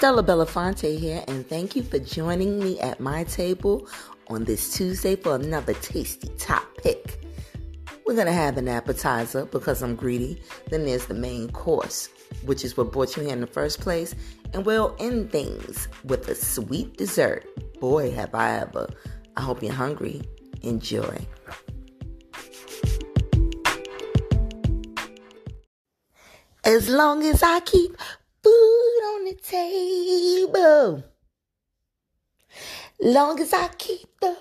Stella Bellafontay here, and thank you for joining me at my table on this Tuesday for another tasty top pick. We're gonna have an appetizer because I'm greedy. Then there's the main course, which is what brought you here in the first place, and we'll end things with a sweet dessert. Boy, have I ever! I hope you're hungry. Enjoy. As long as I keep food the table, long as I keep the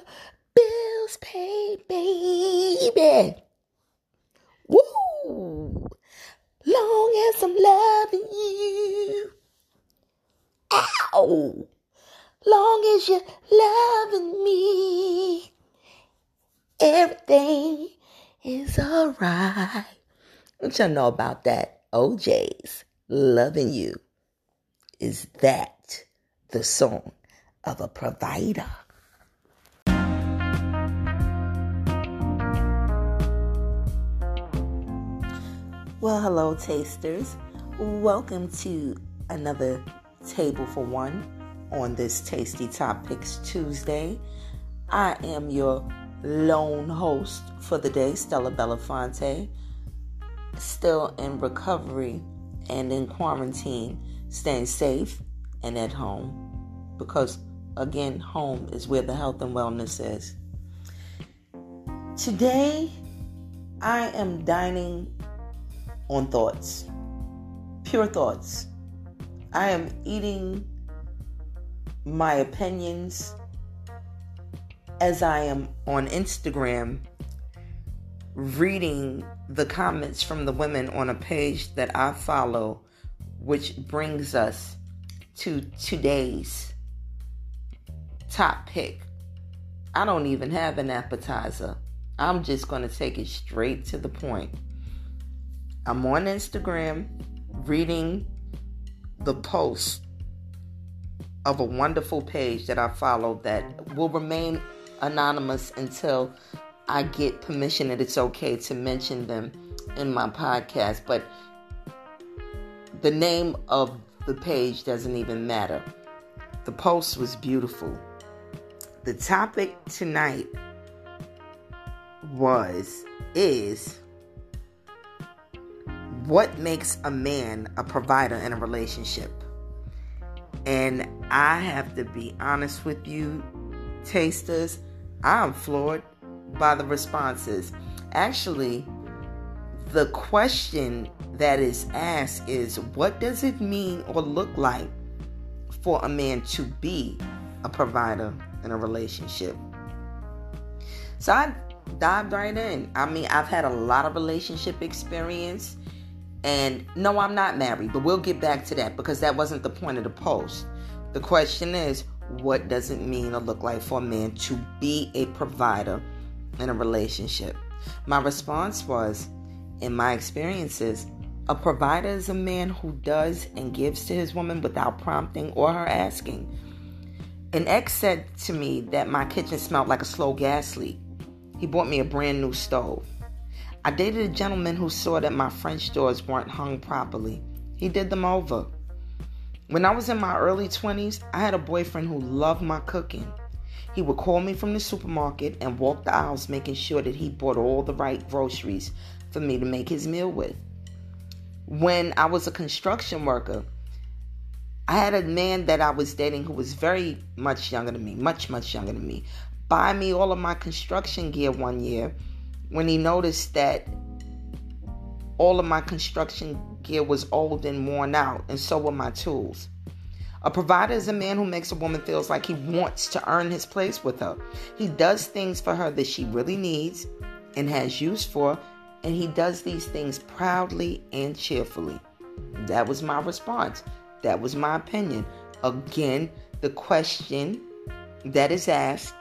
bills paid, baby. Woo! Long as I'm loving you. Ow! Long as you're loving me, everything is alright. What y'all know about that? OJ's loving you. Is that the song of a provider? Well, hello, tasters. Welcome to another Table for One on this Tasty Topics Tuesday. I am your lone host for the day, Stella Bellafontay still in recovery and in quarantine, staying safe and at home. Because, again, home is where the health and wellness is. Today, I am dining on thoughts, pure thoughts. I am eating my opinions as I am on Instagram reading the comments from the women on a page that I follow, which brings us to today's top pick. I don't even have an appetizer. I'm just going to take it straight to the point. I'm on Instagram reading the post of a wonderful page that I follow that will remain anonymous until I get permission that it's okay to mention them in my podcast, but the name of the page doesn't even matter. The post was beautiful. The topic tonight was, is, what makes a man a provider in a relationship? And I have to be honest with you, tasters, I'm floored by the responses. Actually, the question that is asked is what does it mean or look like for a man to be a provider in a relationship? So I dived right in. I mean, I've had a lot of relationship experience. And no, I'm not married, but we'll get back to that because that wasn't the point of the post. The question is, what does it mean or look like for a man to be a provider in a relationship? My response was, in my experiences, a provider is a man who does and gives to his woman without prompting or her asking. An ex said to me that my kitchen smelled like a slow gas leak. He bought me a brand new stove. I dated a gentleman who saw that my French doors weren't hung properly. He did them over. When I was in my early 20s, I had a boyfriend who loved my cooking. He would call me from the supermarket and walk the aisles making sure that he bought all the right groceries for me to make his meal with. When I was a construction worker, I had a man that I was dating who was very much younger than me, much, much younger than me, buy me all of my construction gear one year when he noticed that all of my construction gear was old and worn out, and so were my tools. A provider is a man who makes a woman feels like he wants to earn his place with her. He does things for her that she really needs and has use for, and he does these things proudly and cheerfully. That was my response. That was my opinion. Again, the question that is asked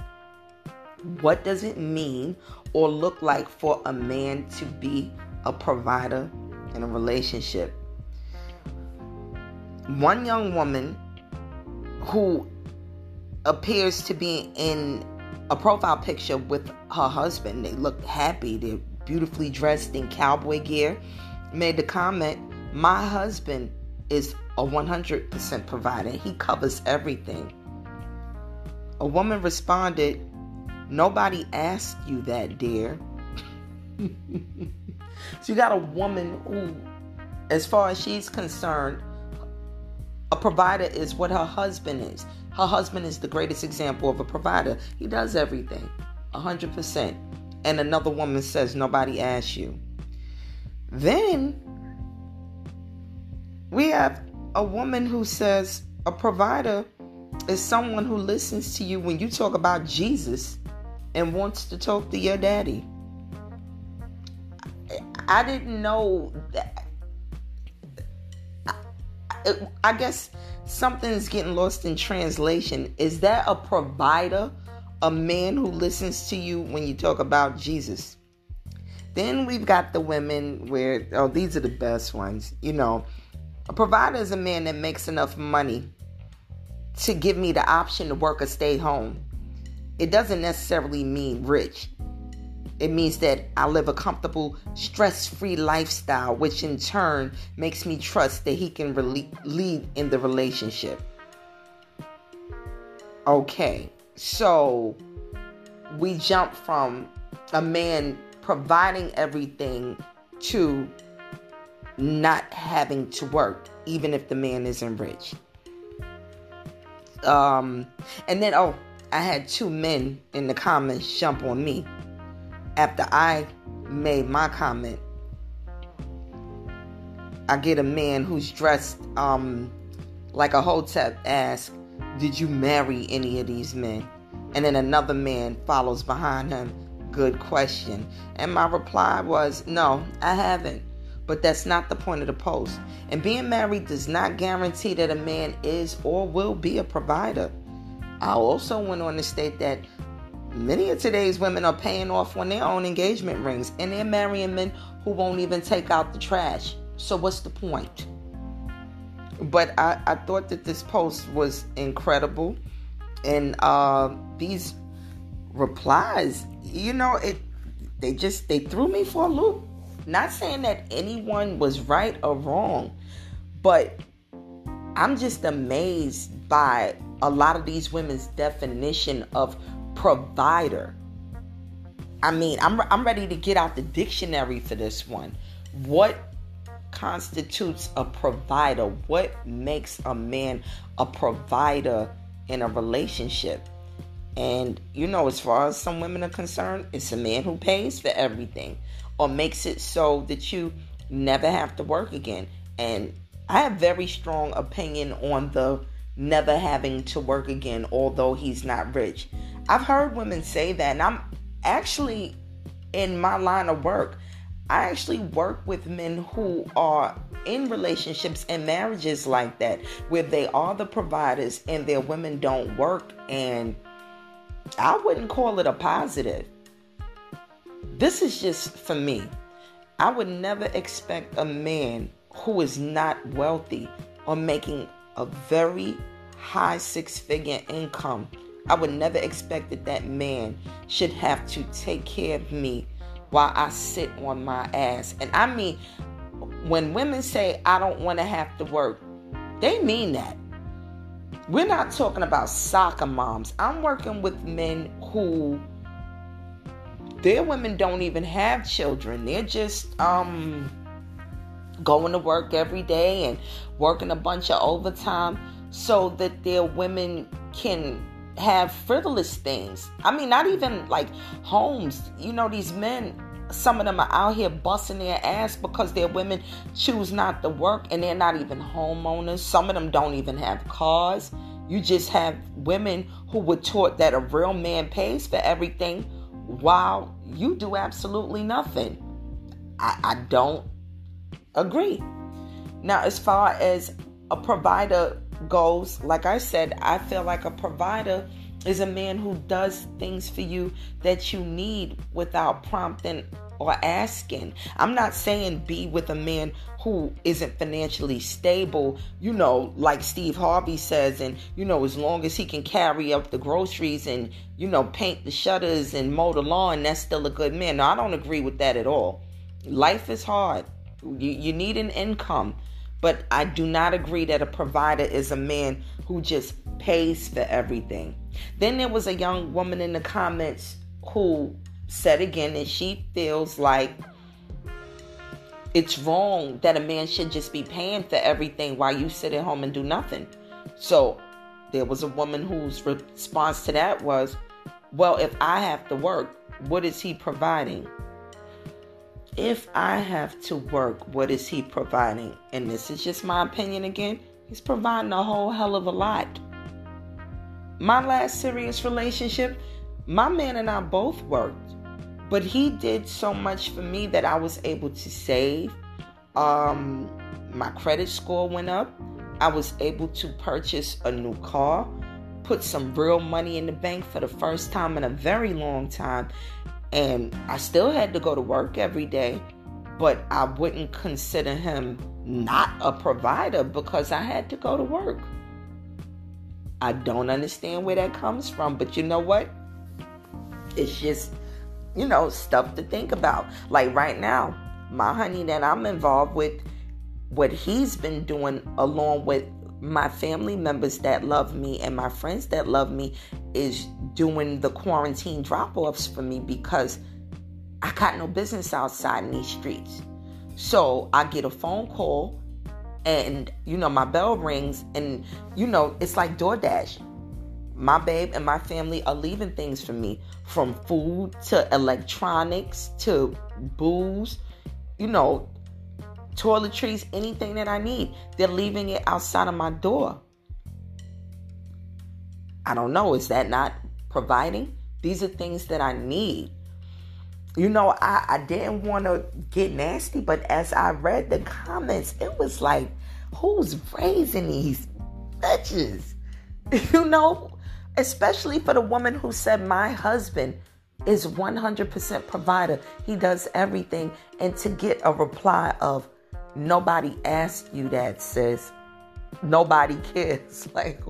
what does it mean or look like for a man to be a provider in a relationship? One young woman who appears to be in a profile picture with her husband, they look happy, they're beautifully dressed in cowboy gear, made the comment, My husband is a 100% provider. He covers everything. A woman responded, Nobody asked you that, dear. so you got a woman who, as far as she's concerned, a provider is what her husband is. Her husband is the greatest example of a provider. He does everything, 100%. And another woman says, Nobody asked you. Then we have a woman who says, A provider is someone who listens to you when you talk about Jesus and wants to talk to your daddy. I didn't know that. I guess something's getting lost in translation. Is that a provider, a man who listens to you when you talk about Jesus? Then we've got the women where, oh, these are the best ones. You know, a provider is a man that makes enough money to give me the option to work or stay home. It doesn't necessarily mean rich. It means that I live a comfortable, stress free lifestyle, which in turn makes me trust that he can re- lead in the relationship. Okay, so we jump from a man providing everything to not having to work, even if the man isn't rich. Um, and then, oh, I had two men in the comments jump on me after I made my comment. I get a man who's dressed um, like a hotep ask, Did you marry any of these men? And then another man follows behind him, Good question. And my reply was, No, I haven't. But that's not the point of the post. And being married does not guarantee that a man is or will be a provider. I also went on to state that many of today's women are paying off on their own engagement rings and they're marrying men who won't even take out the trash. So, what's the point? But I, I thought that this post was incredible. And uh, these replies, you know, it they just they threw me for a loop. Not saying that anyone was right or wrong, but I'm just amazed by a lot of these women's definition of provider. I mean, I'm I'm ready to get out the dictionary for this one. What constitutes a provider? What makes a man a provider in a relationship? And you know, as far as some women are concerned, it's a man who pays for everything or makes it so that you never have to work again. And I have very strong opinion on the never having to work again, although he's not rich. I've heard women say that, and I'm actually in my line of work. I actually work with men who are in relationships and marriages like that, where they are the providers and their women don't work, and I wouldn't call it a positive. This is just for me. I would never expect a man who is not wealthy or making a very high six figure income, I would never expect that that man should have to take care of me while I sit on my ass. And I mean, when women say, I don't want to have to work, they mean that. We're not talking about soccer moms. I'm working with men who their women don't even have children. They're just um going to work every day and working a bunch of overtime so that their women can have frivolous things. I mean, not even like homes. You know, these men, some of them are out here busting their ass because their women choose not to work and they're not even homeowners. Some of them don't even have cars. You just have women who were taught that a real man pays for everything while you do absolutely nothing. I, I don't agree. Now, as far as a provider goes, like I said, I feel like a provider is a man who does things for you that you need without prompting or asking. I'm not saying be with a man who isn't financially stable, you know, like Steve Harvey says, and you know, as long as he can carry up the groceries and you know, paint the shutters and mow the lawn, that's still a good man. Now, I don't agree with that at all. Life is hard. You, you need an income. But I do not agree that a provider is a man who just pays for everything. Then there was a young woman in the comments who said again that she feels like it's wrong that a man should just be paying for everything while you sit at home and do nothing. So there was a woman whose response to that was, Well, if I have to work, what is he providing? If I have to work, what is he providing? And this is just my opinion again. He's providing a whole hell of a lot. My last serious relationship, my man and I both worked. But he did so much for me that I was able to save. Um, my credit score went up. I was able to purchase a new car, put some real money in the bank for the first time in a very long time. And I still had to go to work every day, but I wouldn't consider him not a provider because I had to go to work. I don't understand where that comes from, but you know what? It's just you know, stuff to think about. Like right now, my honey that I'm involved with, what he's been doing along with my family members that love me and my friends that love me is doing the quarantine drop offs for me because I got no business outside in these streets. So I get a phone call and, you know, my bell rings and, you know, it's like DoorDash my babe and my family are leaving things for me from food to electronics to booze, you know, toiletries, anything that I need. They're leaving it outside of my door. I don't know. Is that not providing? These are things that I need. You know, I, I didn't want to get nasty, but as I read the comments, it was like, who's raising these bitches? You know, especially for the woman who said, My husband is 100% provider. He does everything. And to get a reply of, Nobody asked you that, sis. Nobody cares. Like,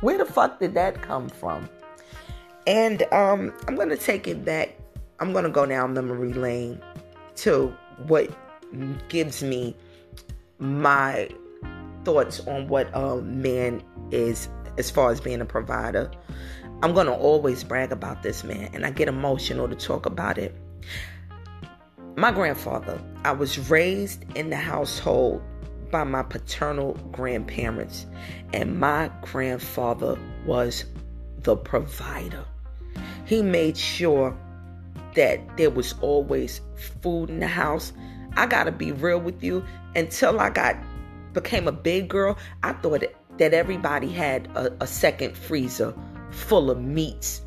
where the fuck did that come from? And um, I'm going to take it back. I'm going to go down memory lane to what gives me my thoughts on what a man is as far as being a provider. I'm going to always brag about this man, and I get emotional to talk about it. My grandfather, I was raised in the household by my paternal grandparents, and my grandfather was the provider. He made sure that there was always food in the house. I got to be real with you, until I got became a big girl, I thought that everybody had a, a second freezer full of meats.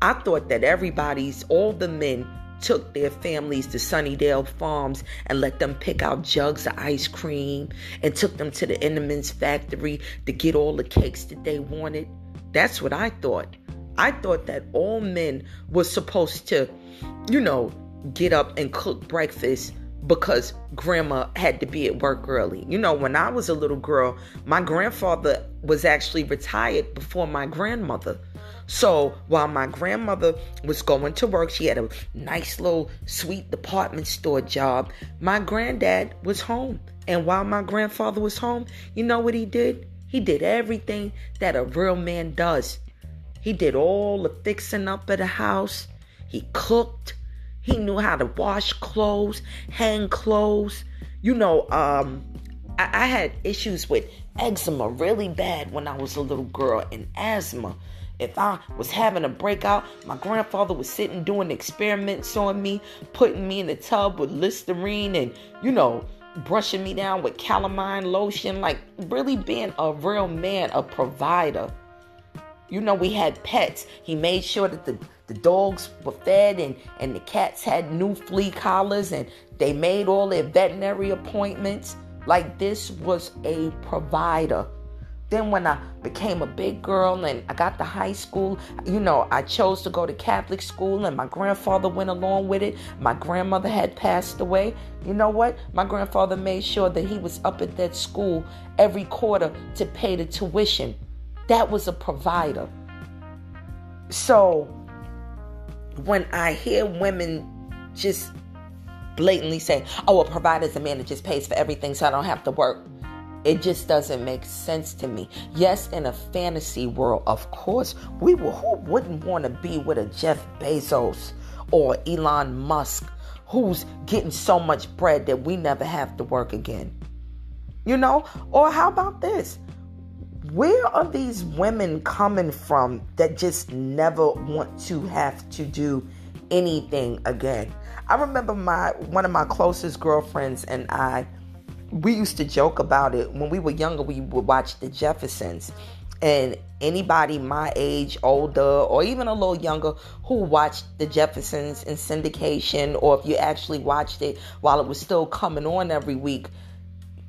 I thought that everybody's, all the men, took their families to Sunnydale Farms and let them pick out jugs of ice cream and took them to the Entenmann's factory to get all the cakes that they wanted. That's what I thought. I thought that all men were supposed to, you know, get up and cook breakfast because grandma had to be at work early. You know, when I was a little girl, my grandfather was actually retired before my grandmother. So while my grandmother was going to work, she had a nice little sweet department store job. My granddad was home. And while my grandfather was home, you know what he did? He did everything that a real man does. He did all the fixing up of the house. He cooked. He knew how to wash clothes, hang clothes. You know, um, I, I had issues with eczema really bad when I was a little girl and asthma. If I was having a breakout, my grandfather was sitting doing experiments on me, putting me in the tub with Listerine and, you know, brushing me down with calamine lotion, like really being a real man, a provider. You know, we had pets. He made sure that the the dogs were fed and, and the cats had new flea collars and they made all their veterinary appointments. Like this was a provider. Then when I became a big girl and I got to high school, you know, I chose to go to Catholic school and my grandfather went along with it. My grandmother had passed away. You know what? My grandfather made sure that he was up at that school every quarter to pay the tuition. That was a provider. So when I hear women just blatantly say, oh, a provider is a man that just pays for everything so I don't have to work. It just doesn't make sense to me. Yes, in a fantasy world, of course, we will, who wouldn't want to be with a Jeff Bezos or Elon Musk who's getting so much bread that we never have to work again? You know? Or how about this? Where are these women coming from that just never want to have to do anything again? I remember my one of my closest girlfriends and I we used to joke about it when we were younger. We would watch The Jeffersons, and anybody my age, older, or even a little younger who watched The Jeffersons in syndication, or if you actually watched it while it was still coming on every week,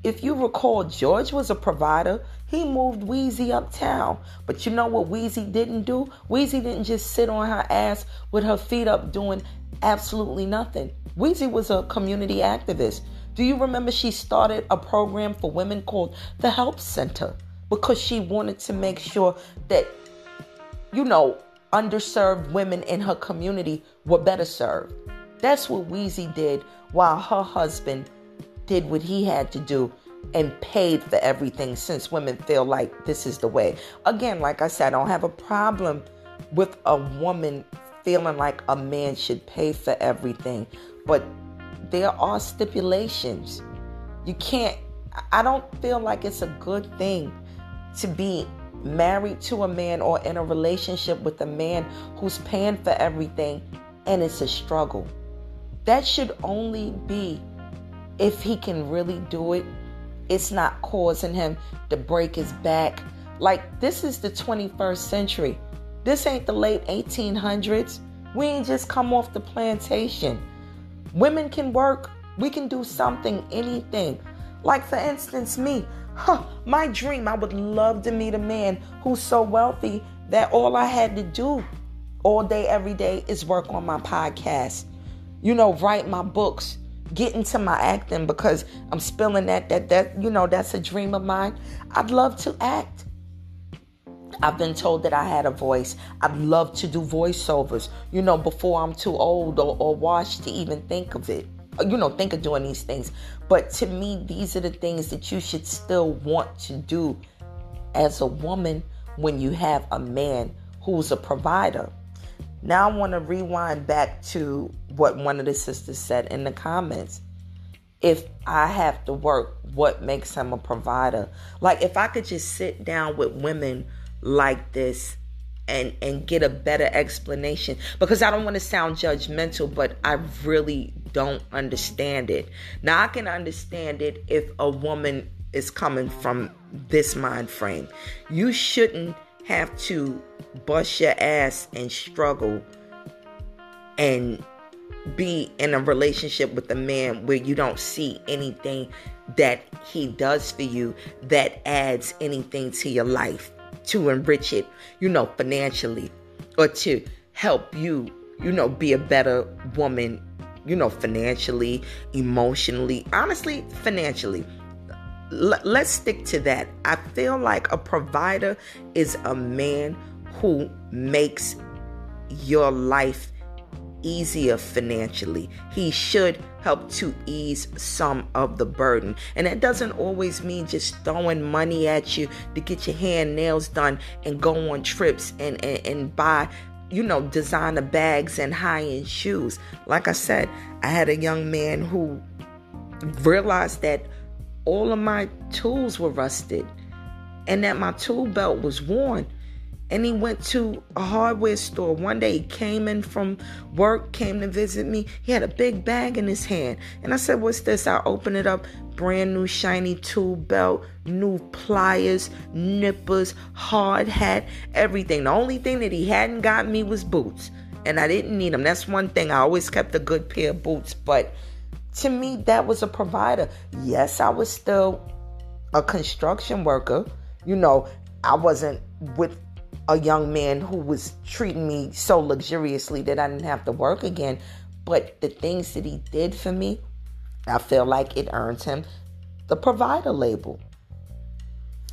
if you recall, George was a provider. He moved Weezy uptown. But you know what Weezy didn't do? Weezy didn't just sit on her ass with her feet up doing absolutely nothing. Weezy was a community activist. Do you remember she started a program for women called the Help Center because she wanted to make sure that, you know, underserved women in her community were better served. That's what Weezy did while her husband did what he had to do and paid for everything since women feel like this is the way. Again, like I said, I don't have a problem with a woman feeling like a man should pay for everything, but there are stipulations. You can't, I don't feel like it's a good thing to be married to a man or in a relationship with a man who's paying for everything and it's a struggle. That should only be if he can really do it. It's not causing him to break his back. Like, this is the 21st century. This ain't the late 1800s. We ain't just come off the plantation. Women can work. We can do something, anything. Like, for instance, me. Huh, my dream, I would love to meet a man who's so wealthy that all I had to do all day, every day is work on my podcast. You know, write my books, get into my acting because I'm spilling that, that, that, you know, that's a dream of mine. I'd love to act. I've been told that I had a voice. I'd love to do voiceovers, you know, before I'm too old or, or washed to even think of it. You know, think of doing these things. But to me, these are the things that you should still want to do as a woman when you have a man who's a provider. Now I want to rewind back to what one of the sisters said in the comments. If I have to work, what makes him a provider? Like if I could just sit down with women like this and and get a better explanation because I don't want to sound judgmental but I really don't understand it. Now I can understand it if a woman is coming from this mind frame. You shouldn't have to bust your ass and struggle and be in a relationship with a man where you don't see anything that he does for you that adds anything to your life to enrich it, you know, financially or to help you, you know, be a better woman, you know, financially, emotionally, honestly, financially. L- let's stick to that. I feel like a provider is a man who makes your life easier financially. He should help to ease some of the burden. And that doesn't always mean just throwing money at you to get your hair and nails done and go on trips and, and, and buy you know, designer bags and high end shoes. Like I said, I had a young man who realized that all of my tools were rusted and that my tool belt was worn and he went to a hardware store. One day he came in from work, came to visit me. He had a big bag in his hand. And I said, What's this? I opened it up. Brand new shiny tool belt, new pliers, nippers, hard hat, everything. The only thing that he hadn't got me was boots. And I didn't need them. That's one thing. I always kept a good pair of boots. But to me, that was a provider. Yes, I was still a construction worker. You know, I wasn't with a young man who was treating me so luxuriously that I didn't have to work again. But the things that he did for me, I feel like it earns him the provider label.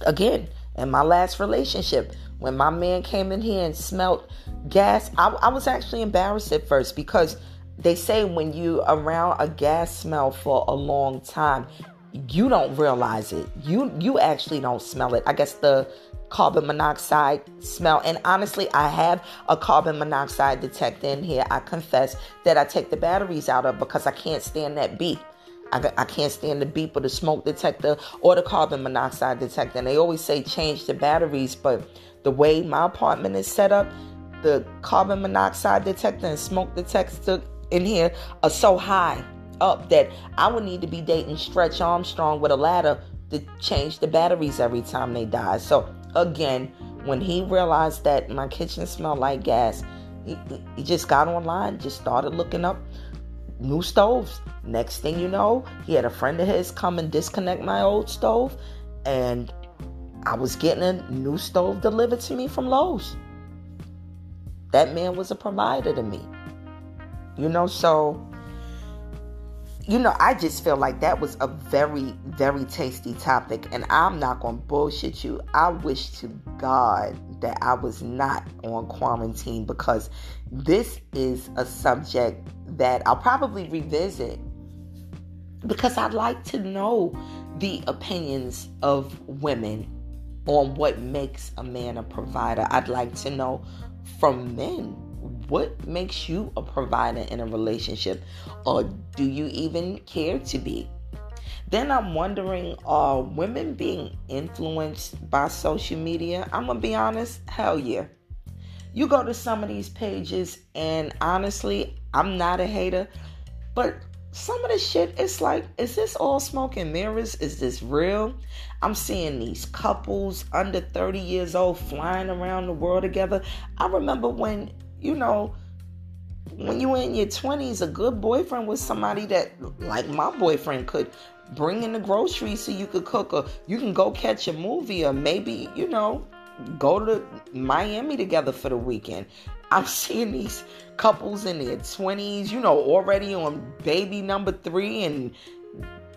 Again, in my last relationship, when my man came in here and smelled gas, I, I was actually embarrassed at first because they say when you around a gas smell for a long time, you don't realize it. You you actually don't smell it. I guess the carbon monoxide smell. And honestly, I have a carbon monoxide detector in here. I confess that I take the batteries out of because I can't stand that beep. I, I can't stand the beep of the smoke detector or the carbon monoxide detector. And they always say change the batteries, but the way my apartment is set up, the carbon monoxide detector and smoke detector in here are so high up that I would need to be dating Stretch Armstrong with a ladder to change the batteries every time they die. So again, when he realized that my kitchen smelled like gas, he, he just got online, just started looking up new stoves. Next thing you know, he had a friend of his come and disconnect my old stove, and I was getting a new stove delivered to me from Lowe's. That man was a provider to me. You know, so you know, I just feel like that was a very, very tasty topic, and I'm not gonna bullshit you. I wish to God that I was not on quarantine because this is a subject that I'll probably revisit because I'd like to know the opinions of women on what makes a man a provider. I'd like to know from men what makes you a provider in a relationship or do you even care to be? Then i'm wondering are women being influenced by social media? I'm gonna be honest hell yeah. You go to some of these pages and honestly i'm not a hater but some of the shit it's like is this all smoke and mirrors? Is this real? I'm seeing these couples under 30 years old flying around the world together. I remember when you know, when you in your 20s, a good boyfriend was somebody that, like my boyfriend, could bring in the groceries so you could cook, or you can go catch a movie, or maybe, you know, go to Miami together for the weekend. I'm seeing these couples in their 20s, you know, already on baby number three and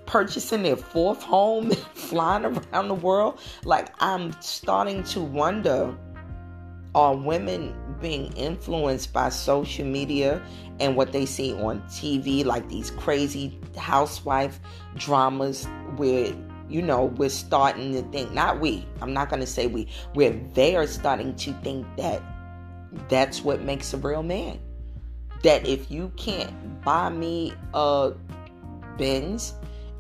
purchasing their fourth home flying around the world. Like, I'm starting to wonder are women being influenced by social media and what they see on TV, like these crazy housewife dramas where you know we're starting to think not we i'm not going to say we where they are starting to think that that's what makes a real man. That if you can't buy me a Benz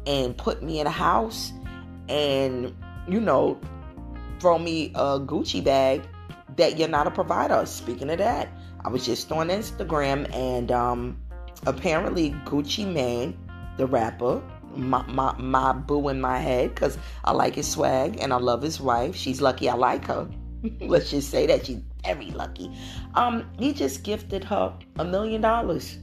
and put me in a house and you know throw me a Gucci bag that you're not a provider. Speaking of that, I was just on Instagram and um, apparently Gucci Mane, the rapper, my, my, my boo in my head because I like his swag and I love his wife. She's lucky I like her. Let's just say that she's very lucky. Um, he just gifted her a million dollars.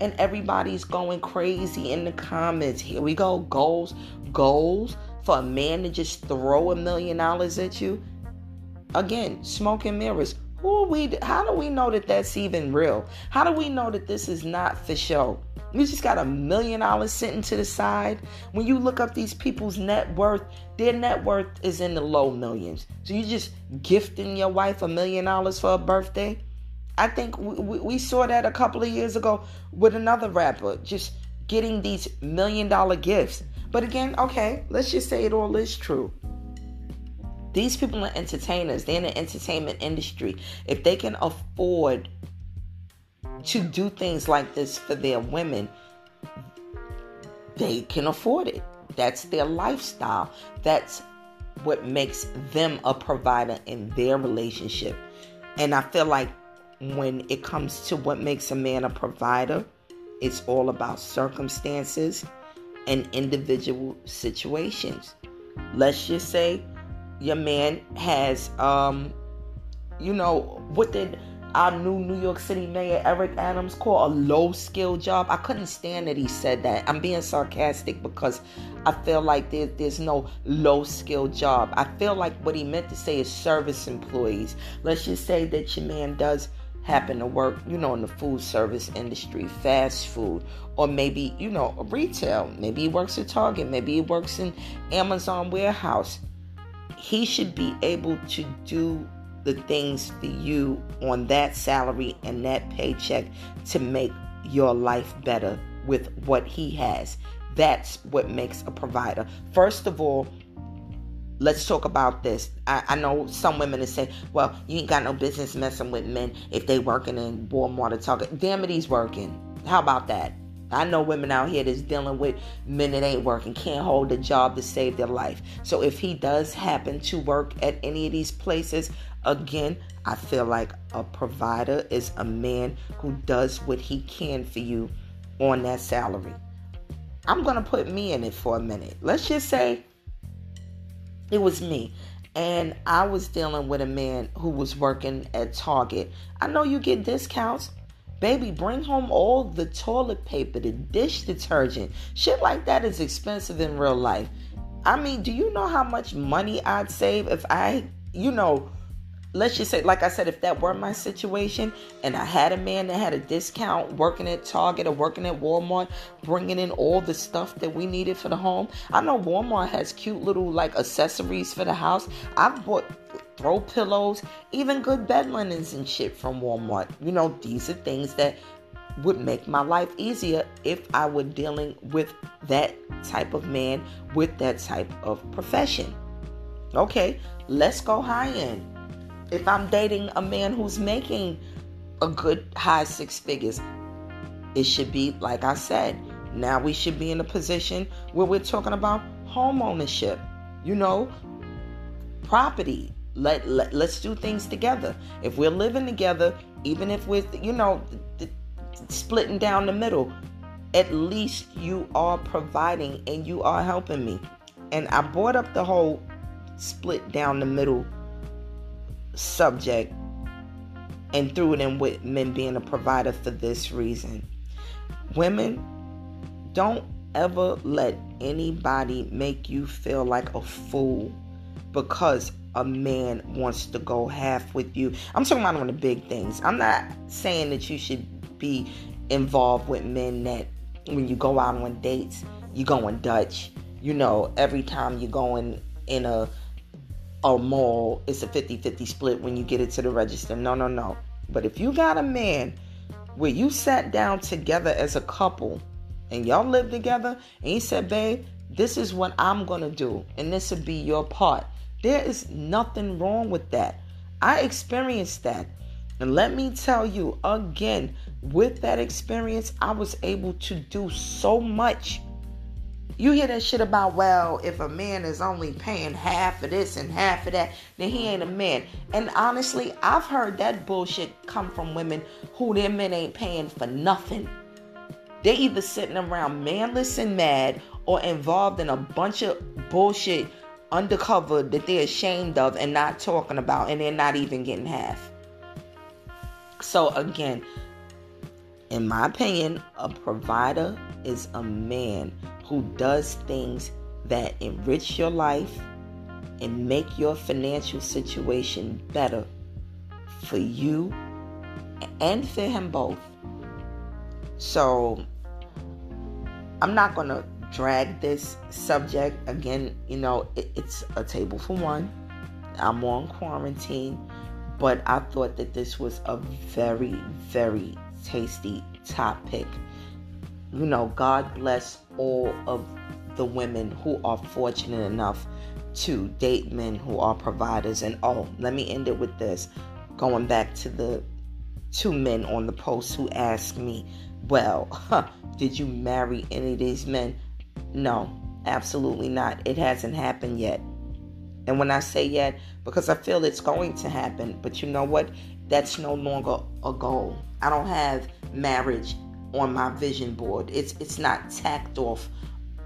And everybody's going crazy in the comments. Here we go. Goals. Goals for a man to just throw a million dollars at you. Again, smoke and mirrors. Who are we? How do we know that that's even real? How do we know that this is not for show? You just got a million dollars sitting to the side. When you look up these people's net worth, their net worth is in the low millions. So you just gifting your wife a million dollars for a birthday? I think we, we saw that a couple of years ago with another rapper, just getting these million dollar gifts. But again, okay, let's just say it all is true. These people are entertainers. They're in the entertainment industry. If they can afford to do things like this for their women, they can afford it. That's their lifestyle. That's what makes them a provider in their relationship. And I feel like when it comes to what makes a man a provider, it's all about circumstances and individual situations. Let's just say your man has um you know what did our new New York City Mayor Eric Adams call a low skill job. I couldn't stand that he said that. I'm being sarcastic because I feel like there, there's no low skill job. I feel like what he meant to say is service employees. Let's just say that your man does happen to work, you know, in the food service industry, fast food, or maybe, you know, retail. Maybe he works at Target, maybe he works in Amazon warehouse he should be able to do the things for you on that salary and that paycheck to make your life better with what he has. That's what makes a provider. First of all, let's talk about this. I, I, know some women that say, well, you ain't got no business messing with men if they working in Walmart or Target. Damn it, he's working. How about that? I know women out here that's dealing with men that ain't working, can't hold a job to save their life. So if he does happen to work at any of these places, again, I feel like a provider is a man who does what he can for you on that salary. I'm going to put me in it for a minute. Let's just say it was me and I was dealing with a man who was working at Target. I know you get discounts. Baby, bring home all the toilet paper, the dish detergent. Shit like that is expensive in real life. I mean, do you know how much money I'd save if I, you know, let's just say, like I said, if that were my situation and I had a man that had a discount working at Target or working at Walmart, bringing in all the stuff that we needed for the home. I know Walmart has cute little like accessories for the house. I've bought throw pillows, even good bed linens and shit from Walmart. You know, these are things that would make my life easier if I were dealing with that type of man with that type of profession. Okay, let's go high end if I'm dating a man who's making a good high six figures, it should be like I said. Now we should be in a position where we're talking about home ownership. You know, property. Let, let let's do things together. If we're living together, even if we're you know splitting down the middle, at least you are providing and you are helping me. And I brought up the whole split down the middle subject and threw it in with men being a provider for this reason. Women, don't ever let anybody make you feel like a fool because a man wants to go half with you. I'm talking about on the big things. I'm not saying that you should be involved with men that when you go out on dates, you going Dutch. You know, every time you're going in a a mall, it's a 50 50 split when you get it to the register. No, no, no. But if you got a man where you sat down together as a couple and y'all live together and he said, babe, this is what I'm to do and this will be your part. There is nothing wrong with that. I experienced that. And let me tell you again, with that experience, I was able to do so much you hear that shit about, well, if a man is only paying half of this and half of that, then he ain't a man. And honestly, I've heard that bullshit come from women who their men ain't paying for nothing. They either sitting around manless and mad or involved in a bunch of bullshit undercover that they're ashamed of and not talking about, and they're not even getting half. So, again, in my opinion, a provider is a man who does things that enrich your life and make your financial situation better for you and for him both. So I'm not going to drag this subject again. You know, it, it's a table for one. I'm on quarantine, but I thought that this was a very, very tasty topic you know, God bless all of the women who are fortunate enough to date men who are providers. And oh, let me end it with this. Going back to the two men on the post who asked me, Well, huh, did you marry any of these men? No, absolutely not. It hasn't happened yet. And when I say yet, because I feel it's going to happen, but you know what? That's no longer a goal. I don't have marriage on my vision board. It's it's not tacked off,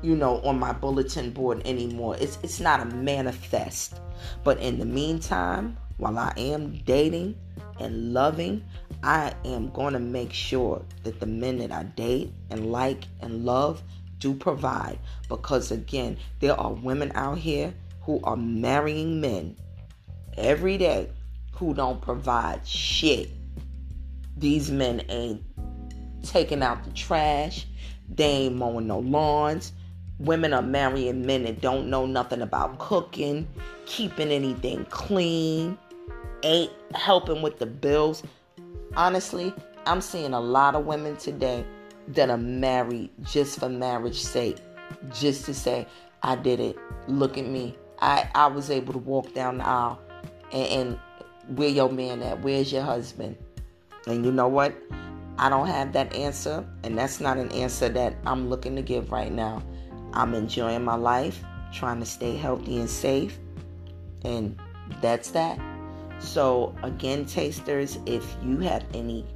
you know, on my bulletin board anymore. It's it's not a manifest. But in the meantime, while I am dating and loving, I am going to make sure that the men that I date and like and love do provide because again, there are women out here who are marrying men every day who don't provide shit. These men ain't taking out the trash. They ain't mowing no lawns. Women are marrying men that don't know nothing about cooking, keeping anything clean, ain't helping with the bills. Honestly, I'm seeing a lot of women today that are married just for marriage sake. just to say, I did it. Look at me. I, I was able to walk down the aisle and, and where your man at? Where's your husband? And you know what? I don't have that answer, and that's not an answer that I'm looking to give right now. I'm enjoying my life, trying to stay healthy and safe, and that's that. So, again, tasters, if you have any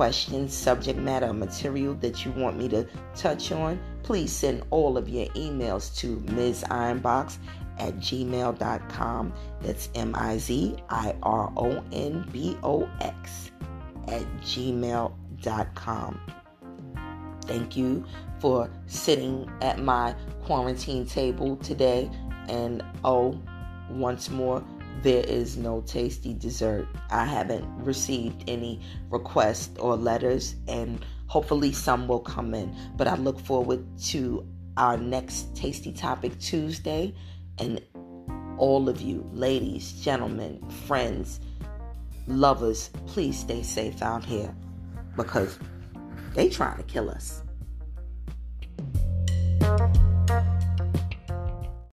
questions, subject matter, material that you want me to touch on, please send all of your emails to mizironbox at gmail.com. That's M I Z I R O N B O X at gmail.com. Thank you for sitting at my quarantine table today. And oh, once more, there is no tasty dessert. I haven't received any requests or letters, and hopefully some will come in. But I look forward to our next Tasty Topic Tuesday. And all of you, ladies, gentlemen, friends, lovers, please stay safe out here because they trying to kill us.